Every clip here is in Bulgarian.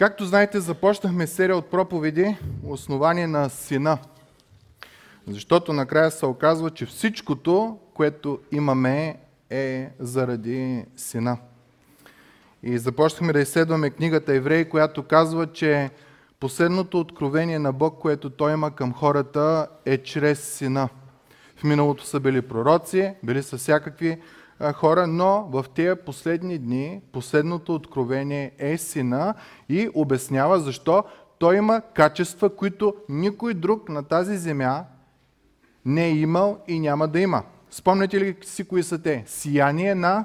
Както знаете, започнахме серия от проповеди, основание на сина. Защото накрая се оказва, че всичкото, което имаме, е заради сина. И започнахме да изследваме книгата Евреи, която казва, че последното откровение на Бог, което той има към хората, е чрез сина. В миналото са били пророци, били са всякакви хора, но в тези последни дни последното откровение е сина и обяснява защо той има качества, които никой друг на тази земя не е имал и няма да има. Спомняте ли си кои са те? Сияние на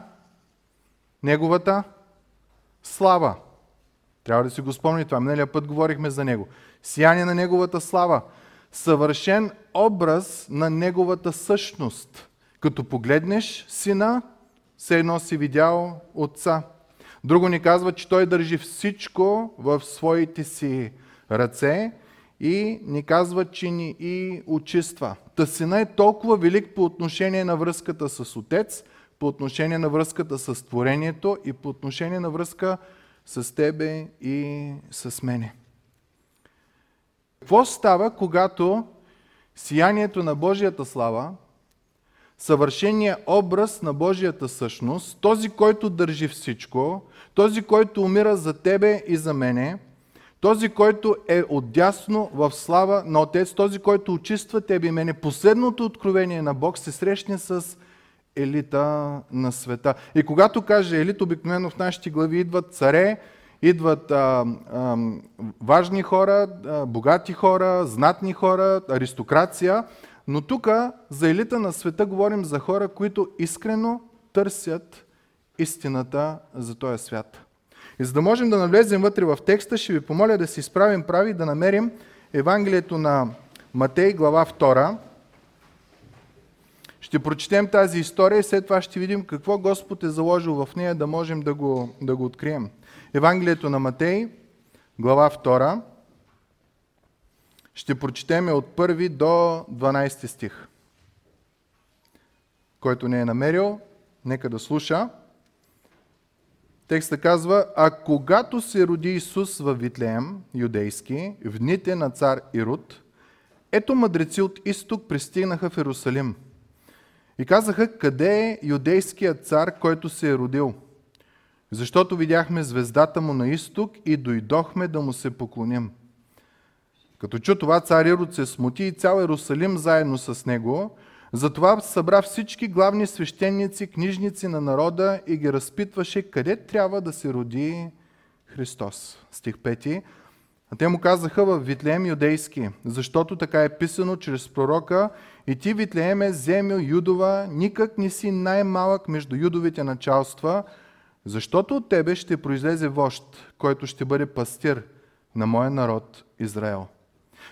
неговата слава. Трябва да си го спомни това. Миналия път говорихме за него. Сияние на неговата слава. Съвършен образ на неговата същност. Като погледнеш сина, все едно си видял отца. Друго ни казва, че той държи всичко в своите си ръце и ни казва, че ни и очиства. Та сина е толкова велик по отношение на връзката с отец, по отношение на връзката с творението и по отношение на връзка с тебе и с мене. Какво става, когато сиянието на Божията слава съвършения образ на Божията същност, този, който държи всичко, този, който умира за тебе и за мене, този, който е отдясно в слава на Отец, този, който очиства тебе и мене, последното откровение на Бог се срещне с елита на света. И когато каже елит, обикновено в нашите глави идват царе, идват а, а, важни хора, а, богати хора, знатни хора, аристокрация, но тук за елита на света говорим за хора, които искрено търсят истината за този свят. И за да можем да навлезем вътре в текста, ще ви помоля да си изправим прави и да намерим Евангелието на Матей, глава 2. Ще прочетем тази история и след това ще видим какво Господ е заложил в нея, да можем да го, да го открием. Евангелието на Матей, глава 2. Ще прочетеме от 1 до 12 стих. Който не е намерил, нека да слуша. Текста казва, а когато се роди Исус в Витлеем, юдейски, в дните на цар Ирод, ето мъдреци от изток пристигнаха в Иерусалим и казаха, къде е юдейският цар, който се е родил? Защото видяхме звездата му на изток и дойдохме да му се поклоним. Като чу това, цар Ирод се смути и цял Иерусалим заедно с него. Затова събра всички главни свещеници, книжници на народа и ги разпитваше къде трябва да се роди Христос. Стих 5. А те му казаха в Витлеем юдейски, защото така е писано чрез пророка и ти, Витлееме, земю Юдова, никак не си най-малък между юдовите началства, защото от тебе ще произлезе вожд, който ще бъде пастир на моя народ Израел.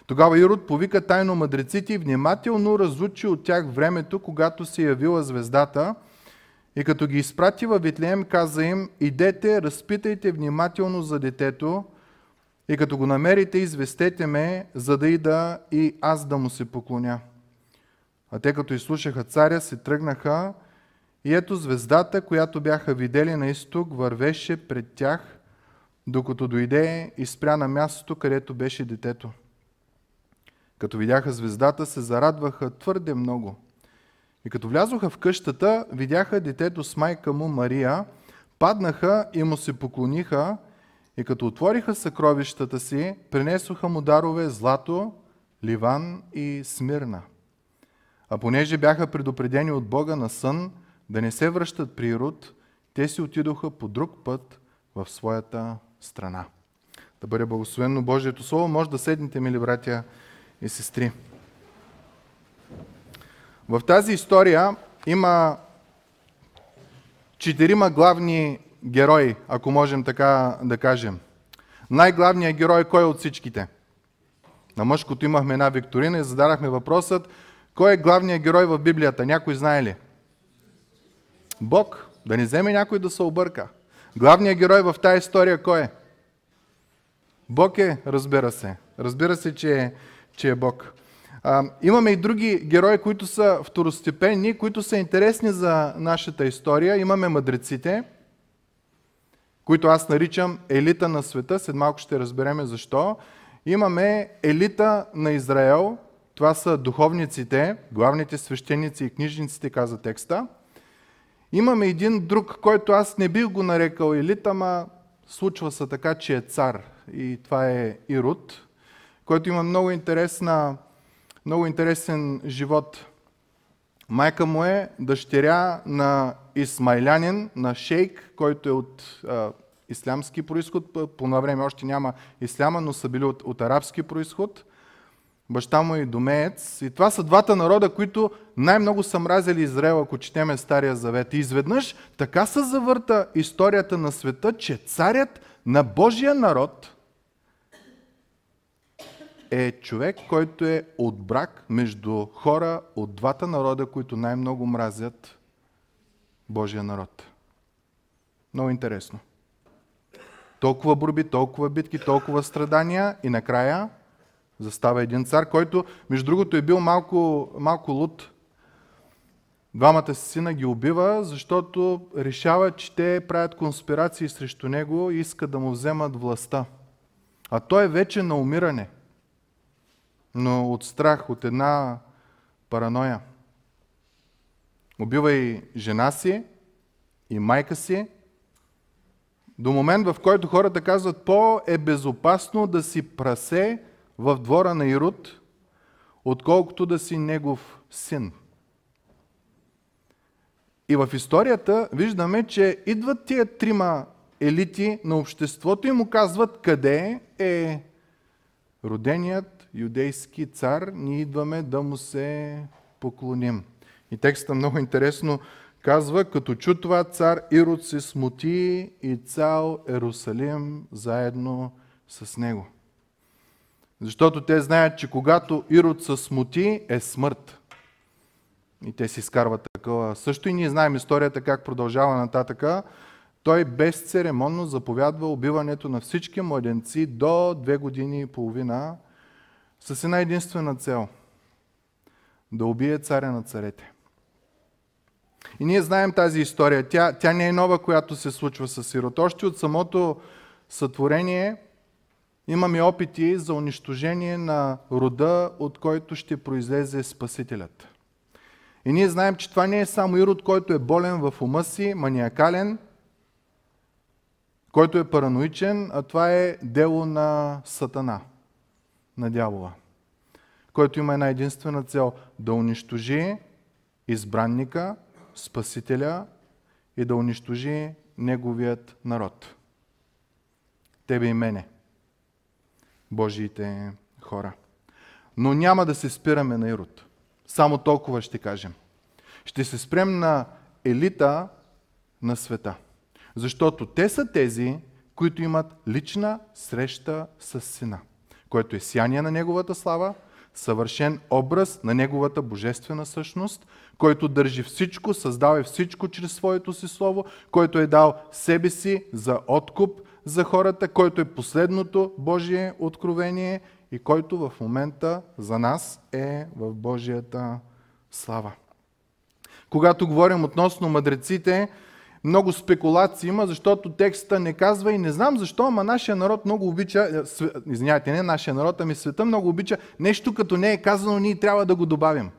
Тогава Ирод повика тайно мъдреците и внимателно разучи от тях времето, когато се явила звездата и като ги изпрати във Витлеем, каза им, идете, разпитайте внимателно за детето и като го намерите, известете ме, за да ида и аз да му се поклоня. А те като изслушаха царя, се тръгнаха и ето звездата, която бяха видели на изток, вървеше пред тях, докато дойде и спря на мястото, където беше детето. Като видяха звездата, се зарадваха твърде много. И като влязоха в къщата, видяха детето с майка му Мария, паднаха и му се поклониха, и като отвориха съкровищата си, принесоха му дарове злато, ливан и смирна. А понеже бяха предупредени от Бога на сън да не се връщат при Руд, те си отидоха по друг път в своята страна. Да бъде благословено Божието Слово. Може да седнете, мили братя и сестри. В тази история има четирима главни герои, ако можем така да кажем. Най-главният герой кой е от всичките? На мъжкото имахме една викторина и зададахме въпросът кой е главният герой в Библията? Някой знае ли? Бог. Да не вземе някой да се обърка. Главният герой в тази история кой е? Бог е, разбира се. Разбира се, че е че е Бог. А, имаме и други герои, които са второстепенни, които са интересни за нашата история. Имаме мъдреците. които аз наричам елита на света, след малко ще разбереме защо. Имаме елита на Израел, това са духовниците, главните свещеници и книжниците, каза текста. Имаме един друг, който аз не бих го нарекал елит, ама случва се така, че е цар. И това е Ирод, който има много, интересна, много интересен живот. Майка му е дъщеря на исмайлянин, на шейк, който е от а, ислямски происход. По това време още няма исляма, но са били от, от арабски происход. Баща му е домеец. И това са двата народа, които най-много са мразили Израел, ако четеме Стария Завет. И изведнъж така се завърта историята на света, че царят на Божия народ е човек, който е от брак между хора от двата народа, които най-много мразят Божия народ. Много интересно. Толкова борби, толкова битки, толкова страдания и накрая застава един цар, който, между другото, е бил малко, малко луд. Двамата си сина ги убива, защото решава, че те правят конспирации срещу него и искат да му вземат властта. А той е вече на умиране, но от страх, от една параноя. Убива и жена си, и майка си, до момент, в който хората казват, по-е безопасно да си прасе в двора на Ирод, отколкото да си негов син. И в историята виждаме, че идват тия трима елити на обществото и му казват къде е роденият юдейски цар, ние идваме да му се поклоним. И текста много интересно казва, като чу това цар Ирод се смути и цял Ерусалим заедно с него. Защото те знаят, че когато Ирод се смути, е смърт. И те си скарват такова. Също и ние знаем историята как продължава нататъка. Той безцеремонно заповядва убиването на всички младенци до две години и половина с една единствена цел – да убие царя на царете. И ние знаем тази история. Тя, тя не е нова, която се случва с Сирот. Още от самото сътворение имаме опити за унищожение на рода, от който ще произлезе Спасителят. И ние знаем, че това не е само Ирод, който е болен в ума си, маниакален, който е параноичен, а това е дело на Сатана, на дявола, който има една единствена цел да унищожи избранника, Спасителя и да унищожи неговият народ. Тебе и мене, Божиите хора. Но няма да се спираме на Ирод. Само толкова ще кажем. Ще се спрем на елита на света. Защото те са тези, които имат лична среща с Сина, което е сияние на Неговата слава, съвършен образ на Неговата божествена същност, който държи всичко, създал е всичко чрез своето си слово, който е дал себе си за откуп за хората, който е последното Божие откровение и който в момента за нас е в Божията слава. Когато говорим относно мъдреците, много спекулации има, защото текста не казва и не знам защо, ама нашия народ много обича, е, извинявайте, не нашия народ, ами света много обича нещо като не е казано, ние трябва да го добавим.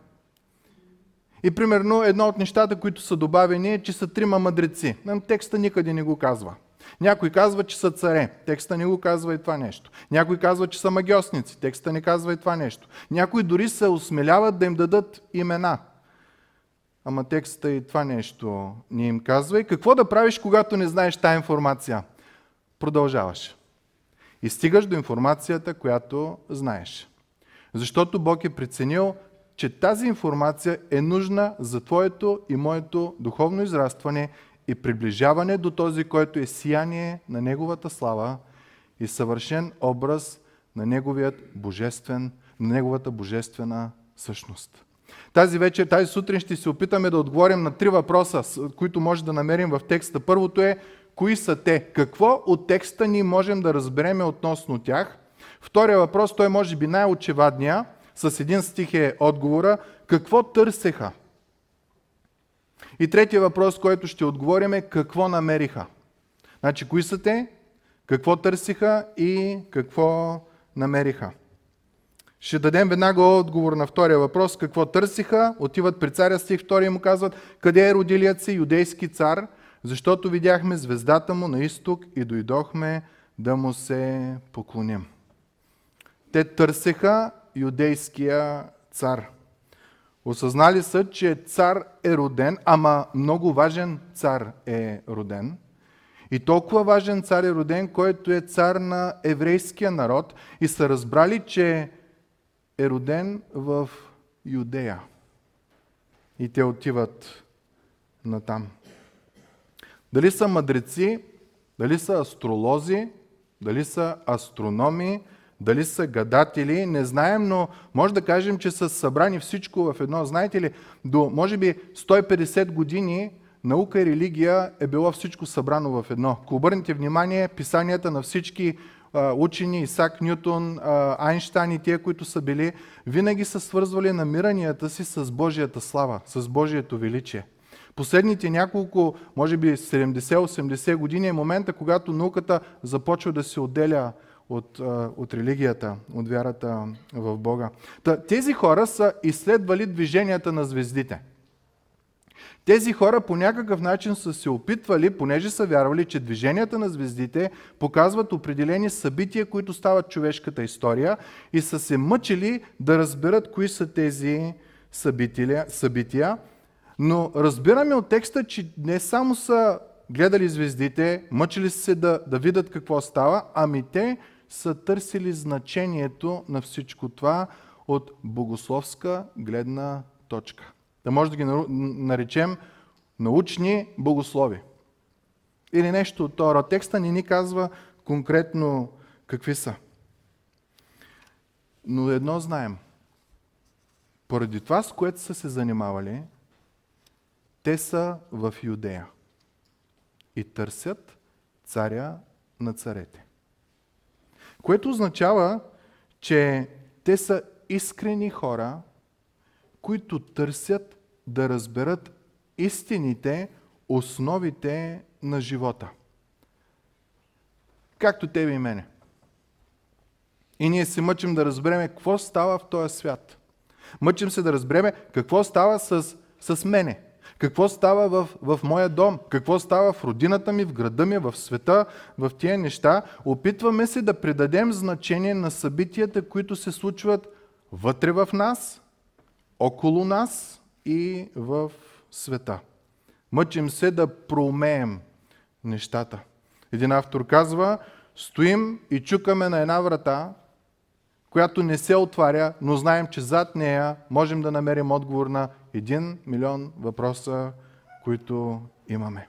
И примерно едно от нещата, които са добавени е, че са трима мъдреци. Текста никъде не го казва. Някой казва, че са царе. Текста не го казва и това нещо. Някой казва, че са магиосници. Текста не казва и това нещо. Някои дори се осмеляват да им дадат имена. Ама текста и това нещо не им казва. И какво да правиш, когато не знаеш тази информация? Продължаваш. И стигаш до информацията, която знаеш. Защото Бог е преценил, че тази информация е нужна за твоето и моето духовно израстване и приближаване до този, който е сияние на Неговата слава и съвършен образ на, неговият божествен, на Неговата божествена същност. Тази вечер, тази сутрин ще се опитаме да отговорим на три въпроса, които може да намерим в текста. Първото е, кои са те? Какво от текста ни можем да разбереме относно тях? Втория въпрос, той може би най-очевадния, с един стих е отговора, какво търсеха? И третия въпрос, който ще отговорим е какво намериха. Значи, кои са те? Какво търсиха и какво намериха? Ще дадем веднага отговор на втория въпрос. Какво търсиха? Отиват при царя стих 2 и му казват, къде е родилият си юдейски цар? Защото видяхме звездата му на изток и дойдохме да му се поклоним. Те търсеха юдейския цар. Осъзнали са, че цар е роден, ама много важен цар е роден. И толкова важен цар е роден, който е цар на еврейския народ и са разбрали, че е роден в Юдея. И те отиват натам. Дали са мъдреци, дали са астролози, дали са астрономи, дали са гадатели, не знаем, но може да кажем, че са събрани всичко в едно. Знаете ли, до може би 150 години наука и религия е било всичко събрано в едно. Ако обърнете внимание, писанията на всички учени, Исак Нютон, Айнштайн и тия, които са били, винаги са свързвали намиранията си с Божията слава, с Божието величие. Последните няколко, може би 70-80 години е момента, когато науката започва да се отделя от, от религията, от вярата в Бога. тези хора са изследвали движенията на звездите – тези хора по някакъв начин са се опитвали, понеже са вярвали, че движенията на звездите показват определени събития, които стават човешката история и са се мъчили да разберат кои са тези събития. Но разбираме от текста, че не само са гледали звездите, мъчили се да, да видят какво става, ами те са търсили значението на всичко това от богословска гледна точка да може да ги наречем научни богослови. Или нещо от това. Текста ни ни казва конкретно какви са. Но едно знаем. Поради това, с което са се занимавали, те са в Юдея и търсят царя на царете. Което означава, че те са искрени хора, които търсят да разберат истините, основите на живота. Както тебе и мене. И ние се мъчим да разбереме какво става в този свят. Мъчим се да разбереме какво става с, с мене. Какво става в, в моя дом? Какво става в родината ми, в града ми, в света, в тия неща? Опитваме се да придадем значение на събитията, които се случват вътре в нас около нас и в света. Мъчим се да проумеем нещата. Един автор казва, стоим и чукаме на една врата, която не се отваря, но знаем, че зад нея можем да намерим отговор на един милион въпроса, които имаме.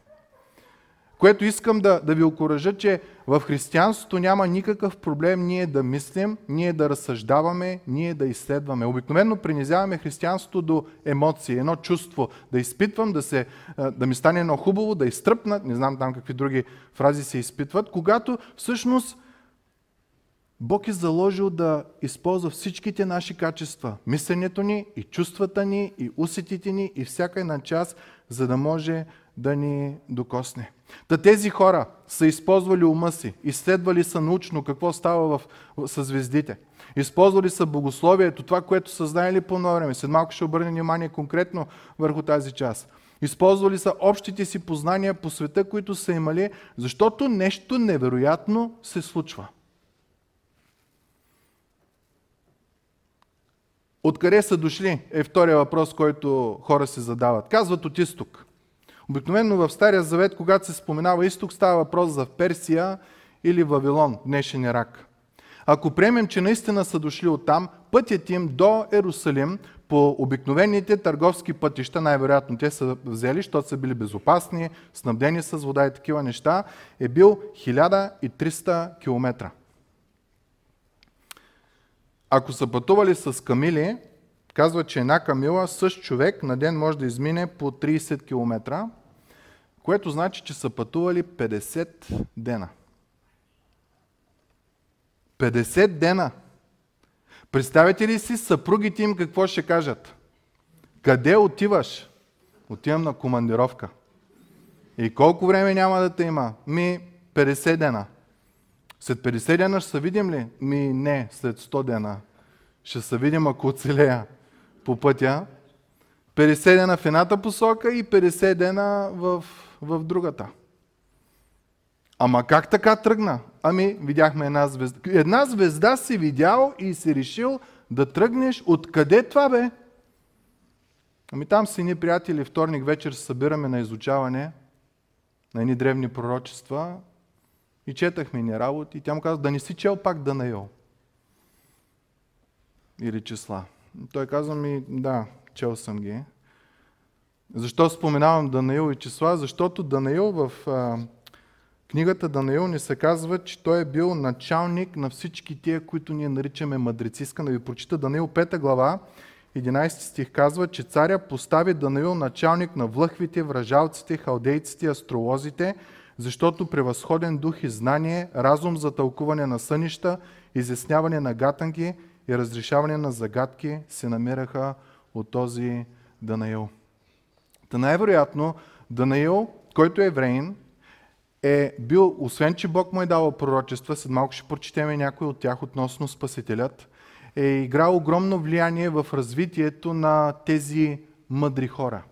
Което искам да, да ви окоръжа, че в християнството няма никакъв проблем ние да мислим, ние да разсъждаваме, ние да изследваме. Обикновено принизяваме християнството до емоции, едно чувство, да изпитвам, да, се, да ми стане едно хубаво, да изтръпнат, не знам там какви други фрази се изпитват, когато всъщност Бог е заложил да използва всичките наши качества, мисленето ни и чувствата ни и усетите ни и всяка една част, за да може да ни докосне. Та тези хора са използвали ума си, изследвали са научно какво става в, с звездите. Използвали са богословието, това, което са знаели по едно време. След малко ще обърне внимание конкретно върху тази част. Използвали са общите си познания по света, които са имали, защото нещо невероятно се случва. Откъде са дошли е втория въпрос, който хора се задават. Казват от изток. Обикновено в Стария Завет, когато се споменава изток, става въпрос за Персия или Вавилон, днешен Ирак. Ако приемем, че наистина са дошли оттам, пътят им до Ерусалим по обикновените търговски пътища, най-вероятно те са взели, защото са били безопасни, снабдени с вода и такива неща, е бил 1300 км. Ако са пътували с камили, казва, че една камила с човек на ден може да измине по 30 км, което значи, че са пътували 50 дена. 50 дена! Представете ли си съпругите им какво ще кажат? Къде отиваш? Отивам на командировка. И колко време няма да те има? Ми, 50 дена. След 50 дена ще се видим ли? Ми не, след 100 дена. Ще се видим, ако оцелея по пътя. 50 дена в едната посока и 50 дена в, в другата. Ама как така тръгна? Ами, видяхме една звезда. Една звезда си видял и си решил да тръгнеш. Откъде това бе? Ами там си ни приятели, вторник вечер се събираме на изучаване на едни древни пророчества и четахме ни работи. И тя му каза, да не си чел пак Данаил. Или числа. Той каза ми, да, чел съм ги. Защо споменавам Данаил и числа? Защото Данаил в а, книгата Данаил ни се казва, че той е бил началник на всички тия, които ние наричаме мъдреци. Искам да ви прочита Данаил 5 глава, 11 стих казва, че царя постави Данаил началник на влъхвите, вражалците, халдейците, астролозите, защото превъзходен дух и знание, разум за тълкуване на сънища, изясняване на гатанги и разрешаване на загадки се намираха от този Данаил. Та най-вероятно Данаил, който е евреин, е бил, освен че Бог му е дал пророчества, след малко ще прочетем някои от тях относно Спасителят, е играл огромно влияние в развитието на тези мъдри хора,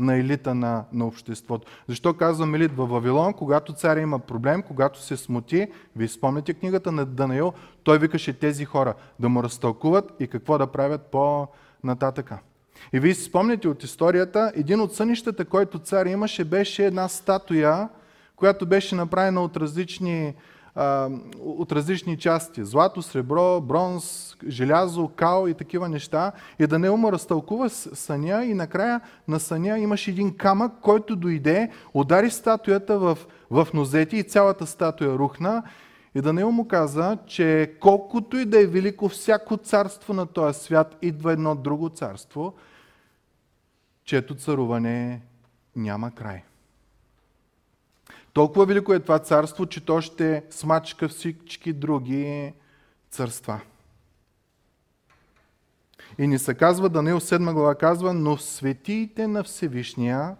на елита на, на обществото. Защо казвам елит във Вавилон? Когато царя има проблем, когато се смути, вие спомняте книгата на Данаил, той викаше тези хора да му разтълкуват и какво да правят по-нататъка. И вие си спомняте от историята, един от сънищата, който цар имаше, беше една статуя, която беше направена от различни, от различни части. Злато, сребро, бронз, желязо, кал и такива неща. И да не ума разтълкува съня и накрая на съня имаше един камък, който дойде, удари статуята в, в нозети и цялата статуя рухна. И Даниил му каза, че колкото и да е велико всяко царство на този свят, идва едно друго царство, чето царуване няма край. Толкова велико е това царство, че то ще смачка всички други царства. И ни се казва, Даниил 7 глава казва, но светиите на Всевишния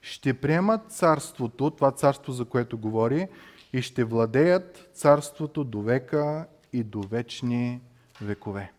ще приемат царството, това царство, за което говори, и ще владеят царството до века и до вечни векове.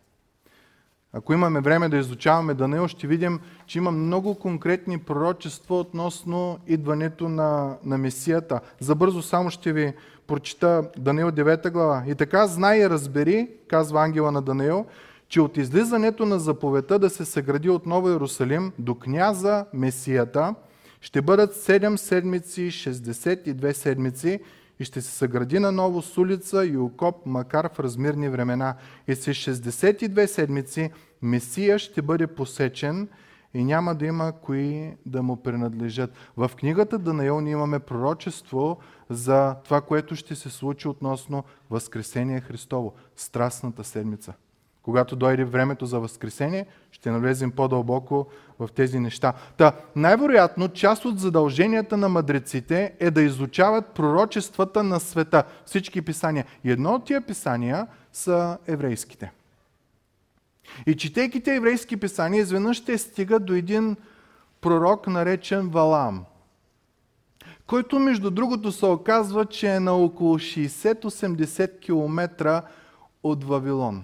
Ако имаме време да изучаваме Даниил, ще видим, че има много конкретни пророчества относно идването на, на Месията. Забързо само ще ви прочита Даниил 9 глава. И така знай и разбери, казва ангела на Даниил, че от излизането на заповедта да се съгради отново Иерусалим до княза Месията ще бъдат 7 седмици, 62 седмици и ще се съгради на ново с улица и окоп, макар в размирни времена. И след 62 седмици Месия ще бъде посечен и няма да има кои да му принадлежат. В книгата Данаил ние имаме пророчество за това, което ще се случи относно Възкресение Христово, Страстната седмица. Когато дойде времето за Възкресение, ще навлезем по-дълбоко в тези неща. Та, най-вероятно, част от задълженията на мъдреците е да изучават пророчествата на света, всички писания. И едно от тия писания са еврейските. И четейки те еврейски писания, изведнъж ще стигат до един пророк, наречен Валам, който между другото се оказва, че е на около 60-80 км от Вавилон.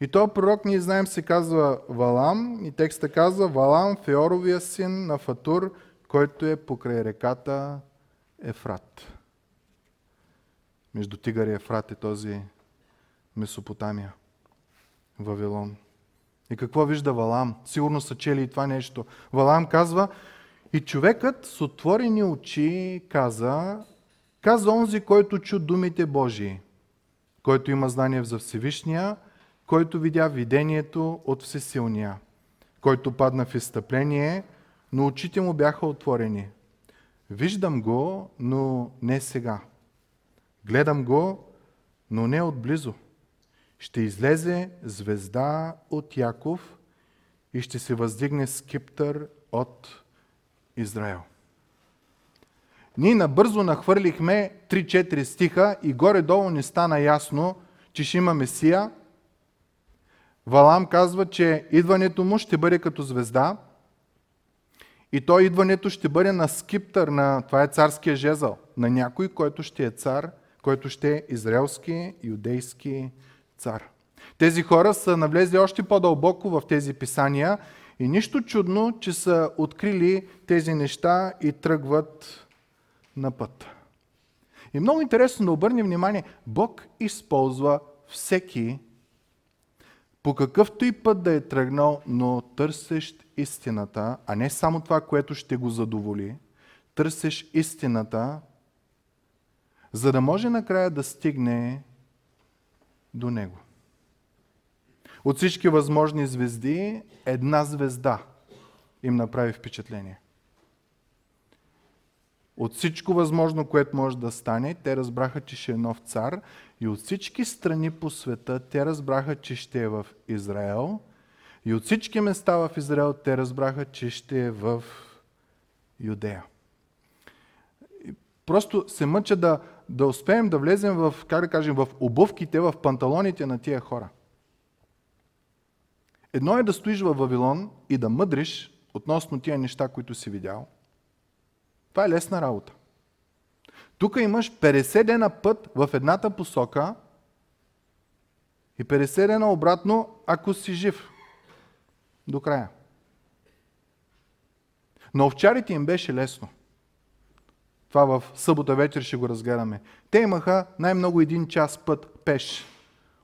И този пророк, ние знаем, се казва Валам и текста казва Валам, Феоровия син на Фатур, който е покрай реката Ефрат. Между Тигър и Ефрат е този Месопотамия, Вавилон. И какво вижда Валам? Сигурно са чели и това нещо. Валам казва, и човекът с отворени очи каза, каза онзи, който чу думите Божии, който има знание за Всевишния, който видя видението от Всесилния, който падна в изтъпление, но очите му бяха отворени. Виждам го, но не сега. Гледам го, но не отблизо. Ще излезе звезда от Яков и ще се въздигне скиптър от Израел. Ние набързо нахвърлихме 3-4 стиха и горе-долу ни стана ясно, че ще има Месия. Валам казва, че идването му ще бъде като звезда И то идването ще бъде на скиптър, на, това е царския жезъл, на някой, който ще е цар, който ще е израелски, юдейски цар. Тези хора са навлезли още по-дълбоко в тези писания и нищо чудно, че са открили тези неща и тръгват на път. И много интересно да обърнем внимание, Бог използва всеки по какъвто и път да е тръгнал, но търсещ истината, а не само това, което ще го задоволи, търсещ истината, за да може накрая да стигне до него. От всички възможни звезди, една звезда им направи впечатление. От всичко възможно, което може да стане, те разбраха, че ще е нов цар и от всички страни по света те разбраха, че ще е в Израел и от всички места в Израел те разбраха, че ще е в Юдея. Просто се мъча да, да успеем да влезем в, как да кажем, в обувките, в панталоните на тия хора. Едно е да стоиш в Вавилон и да мъдриш относно тия неща, които си видял. Това е лесна работа. Тук имаш 50 дена път в едната посока и 50 дена обратно, ако си жив. До края. Но овчарите им беше лесно. Това в събота вечер ще го разгледаме. Те имаха най-много един час път пеш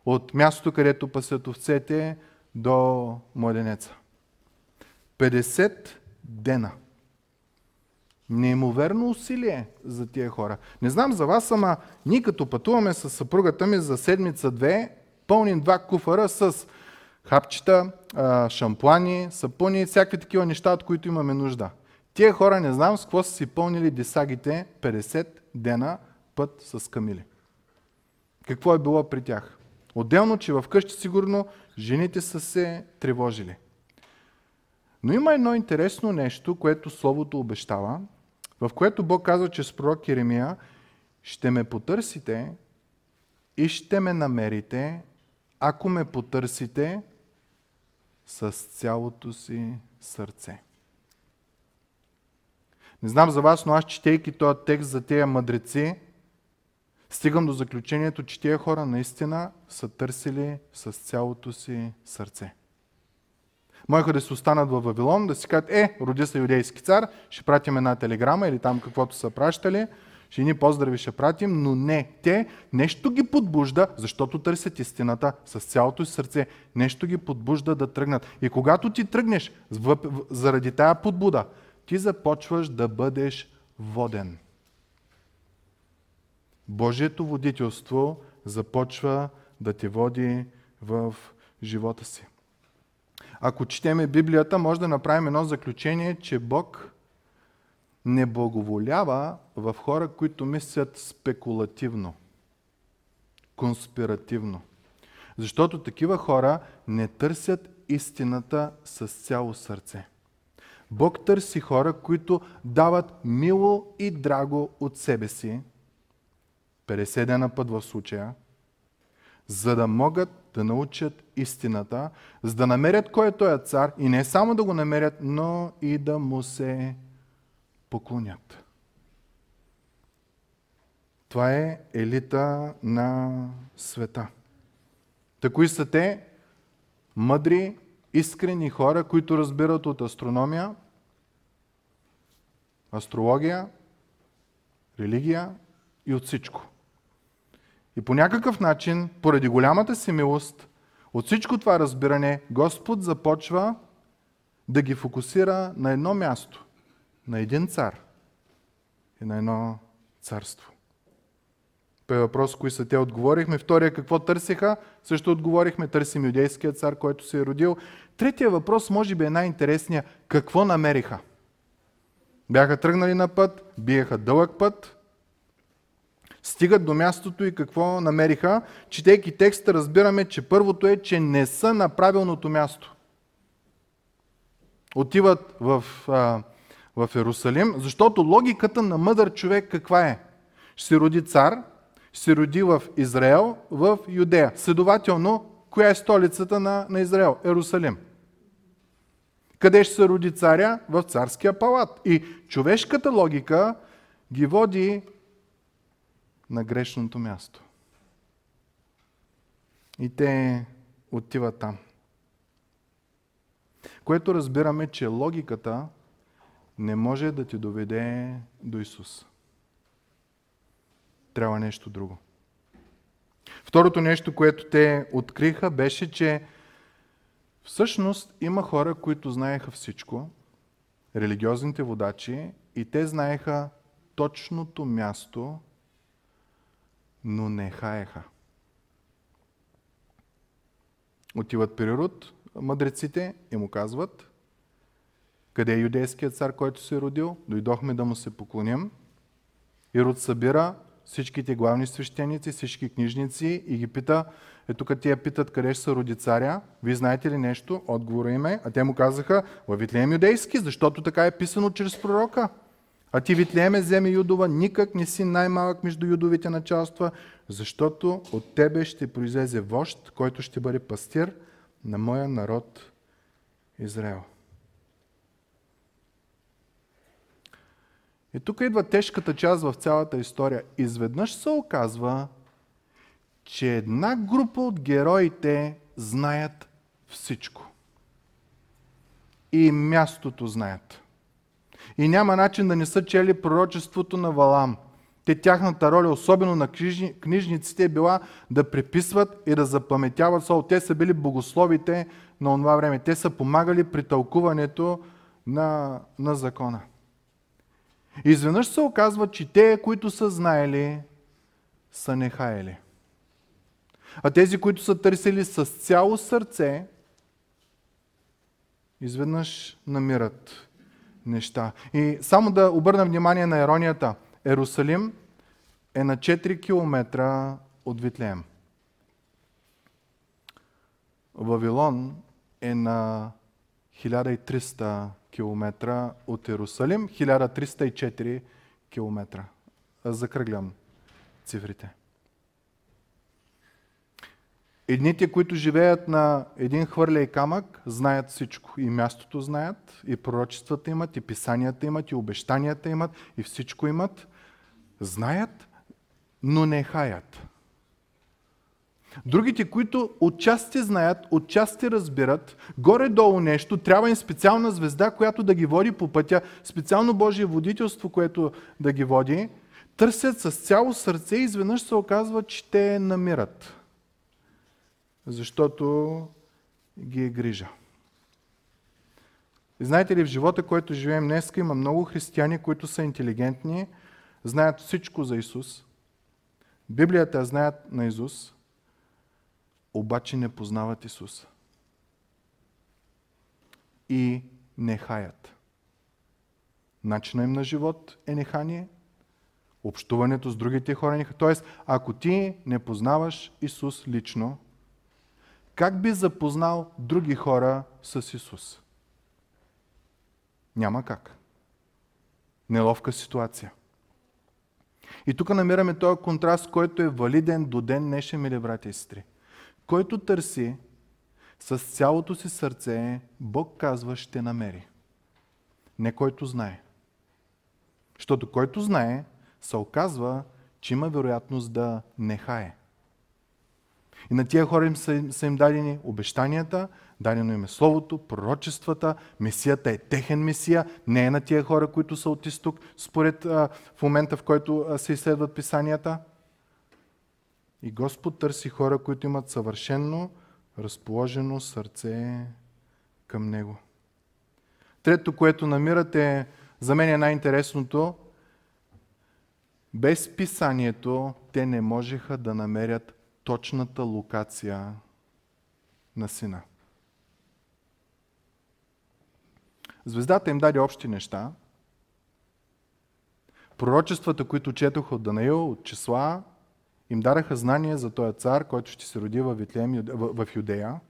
от мястото, където пасят овцете, до младенеца. 50 дена. Неимоверно усилие за тия хора. Не знам за вас, ама ние като пътуваме с съпругата ми за седмица-две, пълним два куфара с хапчета, шампуани, сапуни, всякакви такива неща, от които имаме нужда. Тия хора не знам с какво са си пълнили десагите 50 дена път с камили. Какво е било при тях? Отделно, че в къщи сигурно жените са се тревожили. Но има едно интересно нещо, което Словото обещава, в което Бог казва, че с пророк Еремия ще ме потърсите и ще ме намерите, ако ме потърсите с цялото си сърце. Не знам за вас, но аз четейки този текст за тези мъдреци, стигам до заключението, че тези хора наистина са търсили с цялото си сърце. Моеха да се останат във Вавилон, да си кажат, е, роди се юдейски цар, ще пратим една телеграма или там каквото са пращали, ще ни поздрави ще пратим, но не. Те нещо ги подбужда, защото търсят истината с цялото си сърце. Нещо ги подбужда да тръгнат. И когато ти тръгнеш заради тая подбуда, ти започваш да бъдеш воден. Божието водителство започва да те води в живота си. Ако четеме Библията, може да направим едно заключение, че Бог не благоволява в хора, които мислят спекулативно, конспиративно. Защото такива хора не търсят истината с цяло сърце. Бог търси хора, които дават мило и драго от себе си, 50 дена път в случая, за да могат да научат истината, за да намерят кой е този цар и не само да го намерят, но и да му се поклонят. Това е елита на света. Такои са те, мъдри, искрени хора, които разбират от астрономия, астрология, религия и от всичко. И по някакъв начин, поради голямата си милост, от всичко това разбиране, Господ започва да ги фокусира на едно място, на един цар и на едно царство. Първи въпрос, кои са те, отговорихме. Втория, какво търсиха? Също отговорихме, търсим юдейския цар, който се е родил. Третия въпрос, може би е най-интересния. Какво намериха? Бяха тръгнали на път, биеха дълъг път, стигат до мястото и какво намериха. Четейки текста, разбираме, че първото е, че не са на правилното място. Отиват в, а, в Иерусалим, защото логиката на мъдър човек каква е? Ще се роди цар, се роди в Израел, в Юдея. Следователно, коя е столицата на, на Израел? Иерусалим. Къде ще се роди царя? В царския палат. И човешката логика ги води на грешното място. И те отиват там. Което разбираме, че логиката не може да ти доведе до Исус. Трябва нещо друго. Второто нещо, което те откриха, беше, че всъщност има хора, които знаеха всичко, религиозните водачи, и те знаеха точното място, но не хаеха. Отиват при Руд, мъдреците и му казват, къде е юдейският цар, който се е родил? Дойдохме да му се поклоним. Ирод събира всичките главни свещеници, всички книжници и ги пита, е тук тия питат къде ще се роди царя, вие знаете ли нещо? Отговора им е, а те му казаха, във Витлеем юдейски, защото така е писано чрез пророка. А ти Витлееме земе Юдова, никак не си най-малък между юдовите началства, защото от тебе ще произлезе вожд, който ще бъде пастир на моя народ Израел. И тук идва тежката част в цялата история. Изведнъж се оказва, че една група от героите знаят всичко. И мястото знаят. И няма начин да не са чели пророчеството на Валам. Те тяхната роля, особено на книжниците, е била да преписват и да запаметяват Сол. Те са били богословите на това време. Те са помагали при тълкуването на, на закона. Изведнъж се оказва, че те, които са знаели, са нехаяли. А тези, които са търсили с цяло сърце, изведнъж намират неща. И само да обърна внимание на иронията. Ерусалим е на 4 км от Витлеем. Вавилон е на 1300 км от Иерусалим, 1304 км. Закръглям цифрите. Едните, които живеят на един хвърля камък, знаят всичко. И мястото знаят, и пророчествата имат, и писанията имат, и обещанията имат, и всичко имат. Знаят, но не хаят. Другите, които отчасти знаят, отчасти разбират, горе-долу нещо, трябва им специална звезда, която да ги води по пътя, специално Божие водителство, което да ги води, търсят с цяло сърце и изведнъж се оказва, че те намират. Защото ги е грижа. И знаете ли, в живота, който живеем днес, има много християни, които са интелигентни, знаят всичко за Исус. Библията знаят на Исус, обаче не познават Исус. И не хаят. Начинът им на живот е нехание, общуването с другите хора не Тоест, ако ти не познаваш Исус лично, как би запознал други хора с Исус? Няма как. Неловка ситуация. И тук намираме този контраст, който е валиден до ден днешен, мили брати и сестри. Който търси с цялото си сърце, Бог казва, ще намери. Не който знае. Защото който знае, се оказва, че има вероятност да не хае. И на тия хора им са, са им дадени обещанията, дадено им е Словото, пророчествата, Месията е техен Месия, не е на тия хора, които са от изток, според а, в момента, в който а, се изследват писанията. И Господ търси хора, които имат съвършенно разположено сърце към Него. Трето, което намирате, за мен е най-интересното, без писанието те не можеха да намерят точната локация на сина. Звездата им даде общи неща. Пророчествата, които четох от Данаил, от числа, им дараха знание за този цар, който ще се роди в, Витлеем, в Юдея.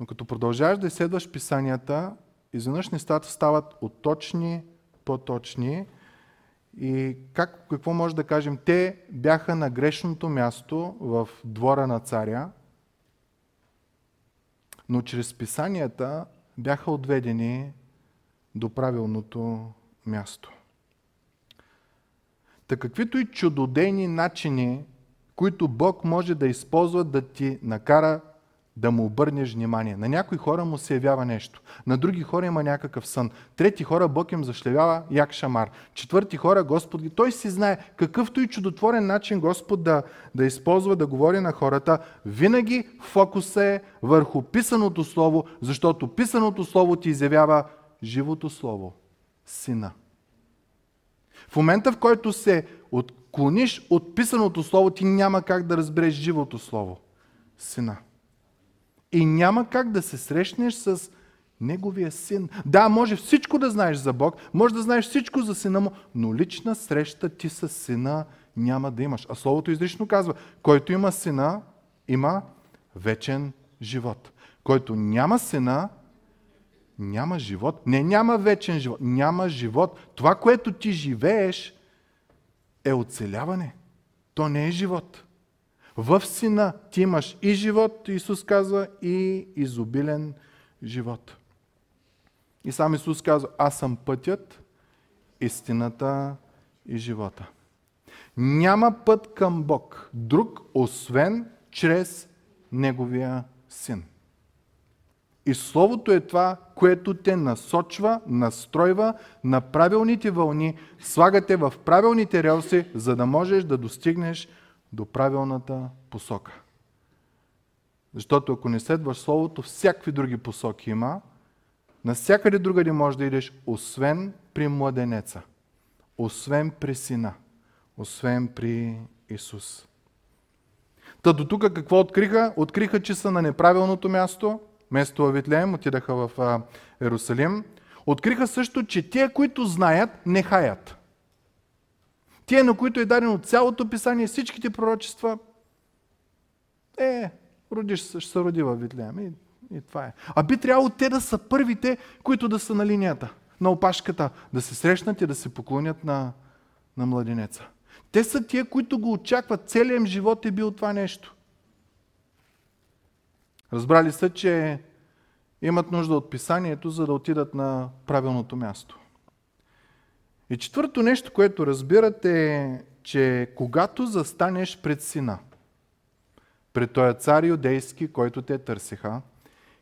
Но като продължаваш да изследваш писанията, изведнъж нещата стават от точни, по-точни. И как, какво може да кажем? Те бяха на грешното място в двора на царя, но чрез писанията бяха отведени до правилното място. Та каквито и чудодейни начини, които Бог може да използва да ти накара да му обърнеш внимание. На някои хора му се явява нещо. На други хора има някакъв сън. Трети хора Бог им зашлевява як шамар. Четвърти хора Господ ги... Той си знае какъвто и чудотворен начин Господ да, да използва да говори на хората. Винаги фокус е върху писаното слово, защото писаното слово ти изявява живото слово. Сина. В момента, в който се отклониш от писаното слово, ти няма как да разбереш живото слово. Сина. И няма как да се срещнеш с Неговия син. Да, може всичко да знаеш за Бог, може да знаеш всичко за сина му, но лична среща ти с сина няма да имаш. А Словото изрично казва, който има сина, има вечен живот. Който няма сина, няма живот. Не, няма вечен живот. Няма живот. Това, което ти живееш, е оцеляване. То не е живот. В сина ти имаш и живот, Исус казва, и изобилен живот. И сам Исус казва, аз съм пътят, истината и живота. Няма път към Бог, друг, освен чрез Неговия Син. И Словото е това, което те насочва, настройва на правилните вълни, слагате в правилните релси, за да можеш да достигнеш до правилната посока. Защото ако не следваш Словото, всякакви други посоки има, навсякъде другаде можеш да идеш, освен при младенеца, освен при сина, освен при Исус. Та до тук какво откриха? Откриха, че са на неправилното място, место Витлеем, отидаха в Иерусалим. Откриха също, че тия, които знаят, не хаят. Тие, на които е дадено цялото писание, всичките пророчества, е, родиш се, ще се роди във Витлеем. И, и това е. А би трябвало те да са първите, които да са на линията, на опашката, да се срещнат и да се поклонят на, на младенеца. Те са тия, които го очакват. Целият живот е бил това нещо. Разбрали са, че имат нужда от писанието, за да отидат на правилното място. И четвърто нещо, което разбирате е, че когато застанеш пред сина, пред този цар юдейски, който те търсиха,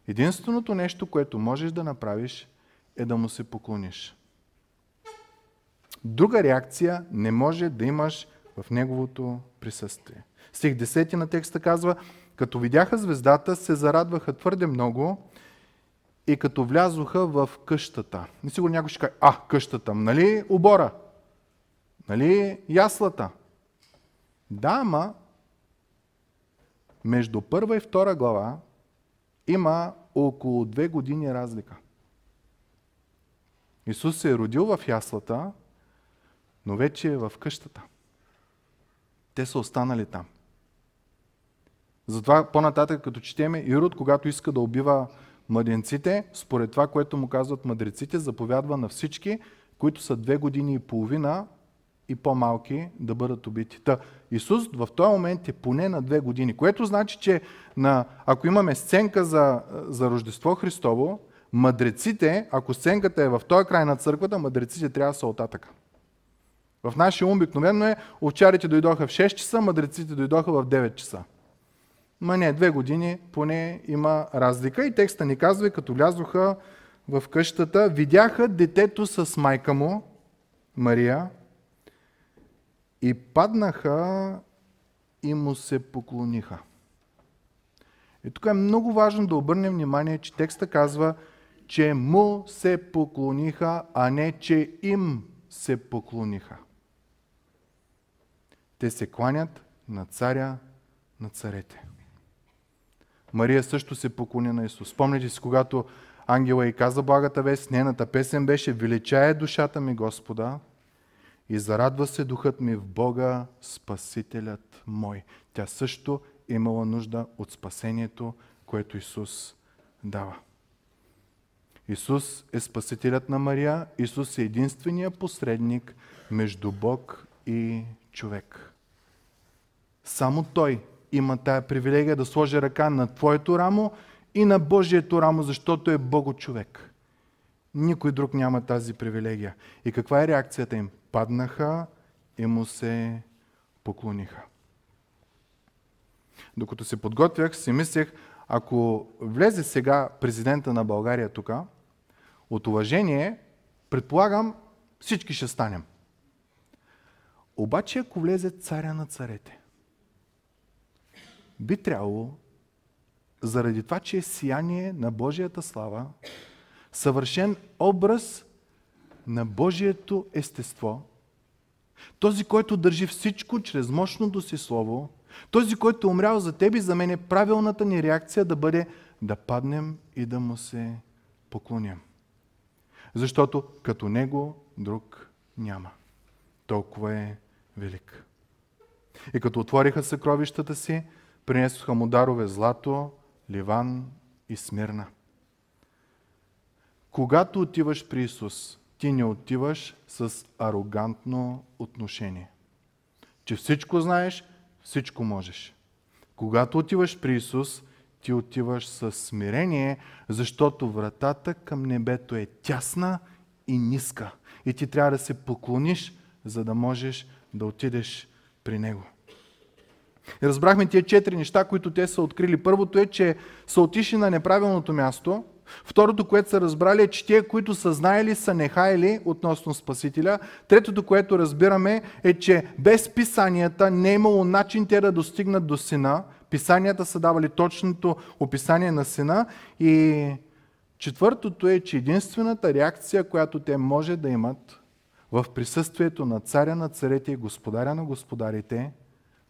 единственото нещо, което можеш да направиш, е да му се поклониш. Друга реакция не може да имаш в неговото присъствие. Стих 10 на текста казва, като видяха звездата, се зарадваха твърде много и като влязоха в къщата. Не сигурно някой ще каже, а, къщата, нали обора? Нали яслата? Да, ама между първа и втора глава има около две години разлика. Исус се е родил в яслата, но вече е в къщата. Те са останали там. Затова по-нататък, като четеме, Ирод, когато иска да убива младенците, според това, което му казват мъдреците, заповядва на всички, които са две години и половина и по-малки да бъдат убити. Та, Исус в този момент е поне на две години, което значи, че на, ако имаме сценка за, за Рождество Христово, мъдреците, ако сценката е в този край на църквата, мъдреците трябва да са оттатъка. В нашия ум обикновено е, овчарите дойдоха в 6 часа, мъдреците дойдоха в 9 часа. Ма не, две години поне има разлика. И текста ни казва, като влязоха в къщата, видяха детето с майка му, Мария, и паднаха и му се поклониха. И тук е много важно да обърнем внимание, че текста казва, че му се поклониха, а не че им се поклониха. Те се кланят на царя на царете. Мария също се поклони на Исус. Спомняте си, когато ангела и каза благата вест, нейната песен беше Величае душата ми Господа и зарадва се духът ми в Бога, Спасителят мой. Тя също имала нужда от спасението, което Исус дава. Исус е Спасителят на Мария. Исус е единствения посредник между Бог и човек. Само Той има тая привилегия да сложи ръка на твоето рамо и на Божието рамо, защото е Бого човек. Никой друг няма тази привилегия. И каква е реакцията им? Паднаха и му се поклониха. Докато се подготвях, си мислех, ако влезе сега президента на България тук, от уважение, предполагам, всички ще станем. Обаче, ако влезе царя на царете, би трябвало, заради това, че е сияние на Божията слава, съвършен образ на Божието естество, този, който държи всичко чрез мощното си слово, този, който е умрял за теб и за мен, е правилната ни реакция да бъде да паднем и да му се поклоним. Защото като него друг няма. Толкова е велик. И като отвориха съкровищата си, принесоха му дарове злато, ливан и смирна. Когато отиваш при Исус, ти не отиваш с арогантно отношение. Че всичко знаеш, всичко можеш. Когато отиваш при Исус, ти отиваш с смирение, защото вратата към небето е тясна и ниска. И ти трябва да се поклониш, за да можеш да отидеш при Него. И разбрахме тия четири неща, които те са открили. Първото е, че са отишли на неправилното място. Второто, което са разбрали е, че тия, които са знаели, са нехаяли относно Спасителя. Третото, което разбираме е, че без писанията не е имало начин те да достигнат до Сина. Писанията са давали точното описание на Сина. И четвъртото е, че единствената реакция, която те може да имат в присъствието на царя на царете и господаря на господарите,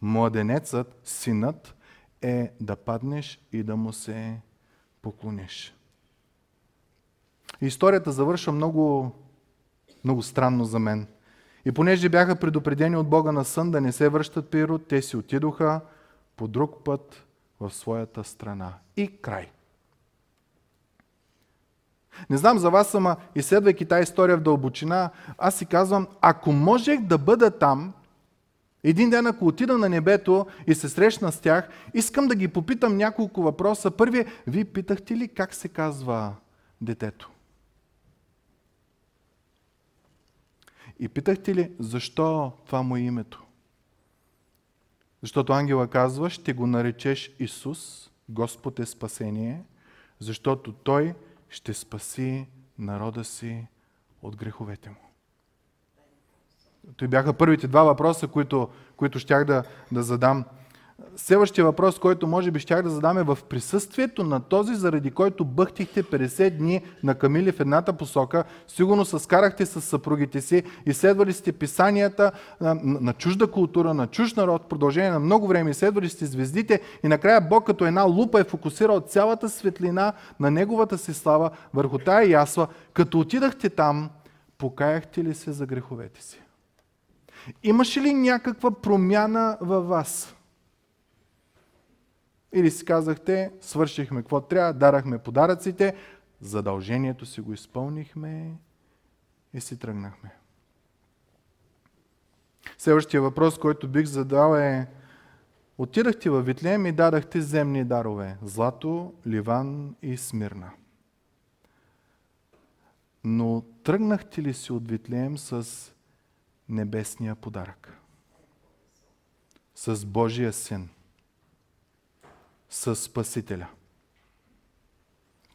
младенецът, синът, е да паднеш и да му се поклониш. Историята завършва много, много странно за мен. И понеже бяха предупредени от Бога на сън да не се връщат при те си отидоха по друг път в своята страна. И край. Не знам за вас, ама изследвайки тази история в дълбочина, аз си казвам, ако можех да бъда там, един ден, ако отида на небето и се срещна с тях, искам да ги попитам няколко въпроса. Първият, вие питахте ли как се казва детето? И питахте ли, защо това му е името? Защото ангела казва, ще го наречеш Исус, Господ е спасение, защото Той ще спаси народа си от греховете му. Той бяха първите два въпроса, които, които щях да, да задам Следващия въпрос, който може би щях да задаме в присъствието на този, заради който бъхтихте 50 дни на Камили в едната посока, сигурно се скарахте с съпругите си, изследвали сте писанията на, на чужда култура, на чуж народ продължение на много време, изследвали сте звездите и накрая Бог като една лупа е фокусирал цялата светлина на Неговата си слава върху тая ясла. Като отидахте там, покаяхте ли се за греховете си? Имаше ли някаква промяна във вас? Или си казахте, свършихме какво трябва, дарахме подаръците, задължението си го изпълнихме и си тръгнахме. Следващия въпрос, който бих задал е, отидахте във Витлеем и дадахте земни дарове – злато, ливан и смирна. Но тръгнахте ли си от Витлеем с небесния подарък? С Божия син? с Спасителя?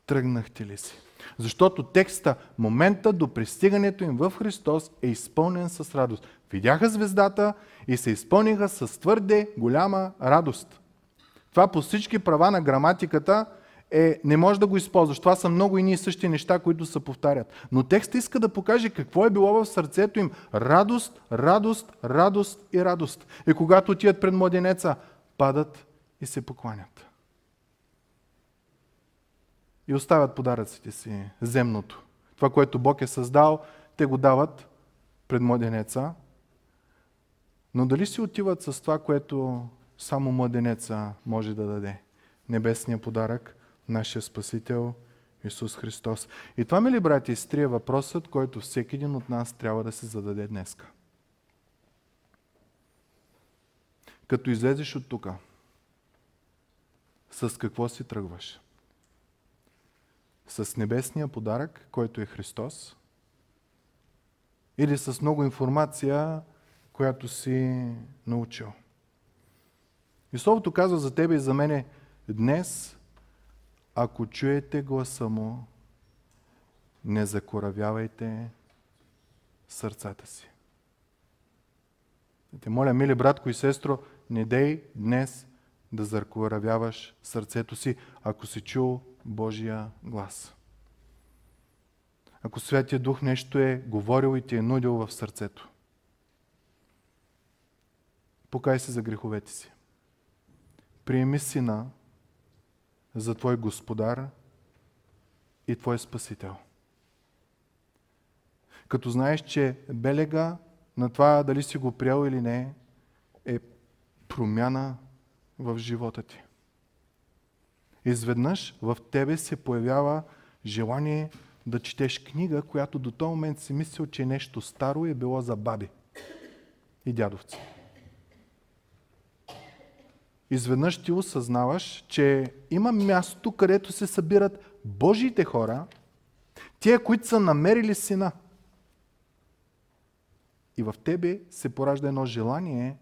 Тръгнахте ли си? Защото текста, момента до пристигането им в Христос е изпълнен с радост. Видяха звездата и се изпълниха с твърде голяма радост. Това по всички права на граматиката е, не може да го използваш. Това са много и ние същи неща, които се повтарят. Но текста иска да покаже какво е било в сърцето им. Радост, радост, радост и радост. И когато отият пред младенеца, падат и се покланят и оставят подаръците си, земното. Това, което Бог е създал, те го дават пред младенеца. Но дали си отиват с това, което само младенеца може да даде? Небесния подарък, нашия Спасител Исус Христос. И това, мили брати и сестри, е въпросът, който всеки един от нас трябва да се зададе днеска. Като излезеш от тук, с какво си тръгваш? с небесния подарък, който е Христос, или с много информация, която си научил. И Словото казва за тебе и за мене, днес, ако чуете гласа му, не закоравявайте сърцата си. Те моля, мили братко и сестро, не дей днес да закоравяваш сърцето си, ако си чул Божия глас. Ако Святия Дух нещо е говорил и ти е нудил в сърцето. Покай се за греховете си. Приеми Сина за Твой Господар и Твой Спасител. Като знаеш, че белега на това дали си го приел или не е промяна в живота ти. Изведнъж в тебе се появява желание да четеш книга, която до този момент си мислил, че е нещо старо е било за баби и дядовци. Изведнъж ти осъзнаваш, че има място, където се събират Божиите хора, тия, които са намерили сина. И в тебе се поражда едно желание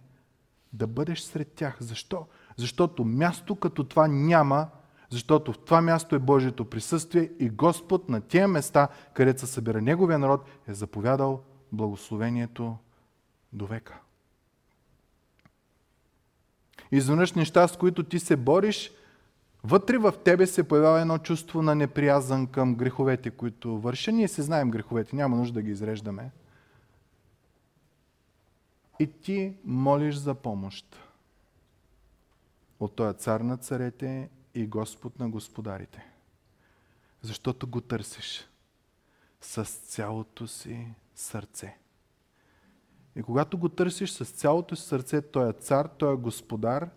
да бъдеш сред тях. Защо? Защото място като това няма, защото в това място е Божието присъствие и Господ на тия места, където се събира Неговия народ, е заповядал благословението до века. Изведнъж неща, с които ти се бориш, вътре в тебе се появява едно чувство на неприязан към греховете, които върша. Ние се знаем греховете, няма нужда да ги изреждаме. И ти молиш за помощ от този цар на царете и Господ на господарите. Защото го търсиш с цялото си сърце. И когато го търсиш с цялото си сърце, той е цар, той е господар,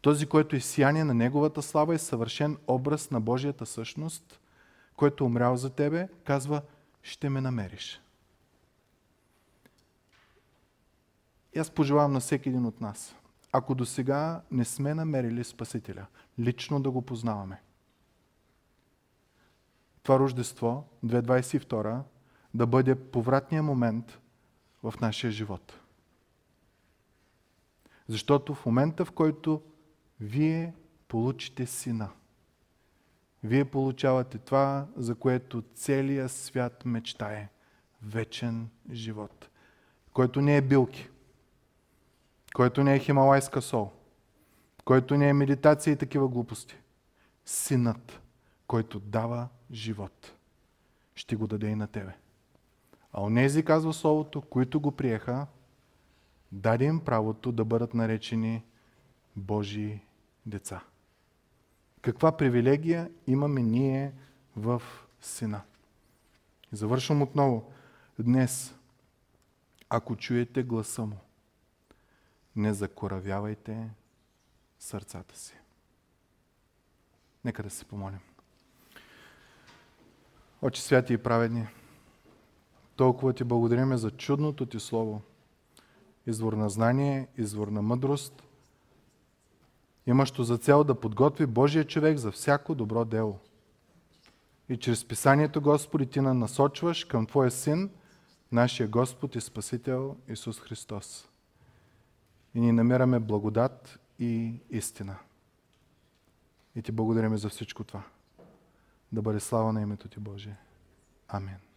този, който е сияние на Неговата слава и съвършен образ на Божията същност, който е умрял за тебе, казва, ще ме намериш. И аз пожелавам на всеки един от нас, ако до сега не сме намерили Спасителя, лично да го познаваме. Това Рождество, 2022, да бъде повратния момент в нашия живот. Защото в момента, в който вие получите сина, вие получавате това, за което целият свят мечтае. Вечен живот. Който не е билки, който не е хималайска сол, който не е медитация и такива глупости. Синът, който дава живот, ще го даде и на тебе. А онези, казва Словото, които го приеха, даде им правото да бъдат наречени Божии деца. Каква привилегия имаме ние в Сина? Завършвам отново. Днес, ако чуете гласа му, не закоравявайте сърцата си. Нека да се помолим. Очи святи и праведни, толкова ти благодариме за чудното ти слово. Извор на знание, извор на мъдрост, имащо за цел да подготви Божия човек за всяко добро дело. И чрез Писанието, Господи, ти насочваш към Твоя Син, нашия Господ и Спасител Исус Христос и ни намираме благодат и истина. И ти благодаряме за всичко това. Да бъде слава на името ти Божие. Амин.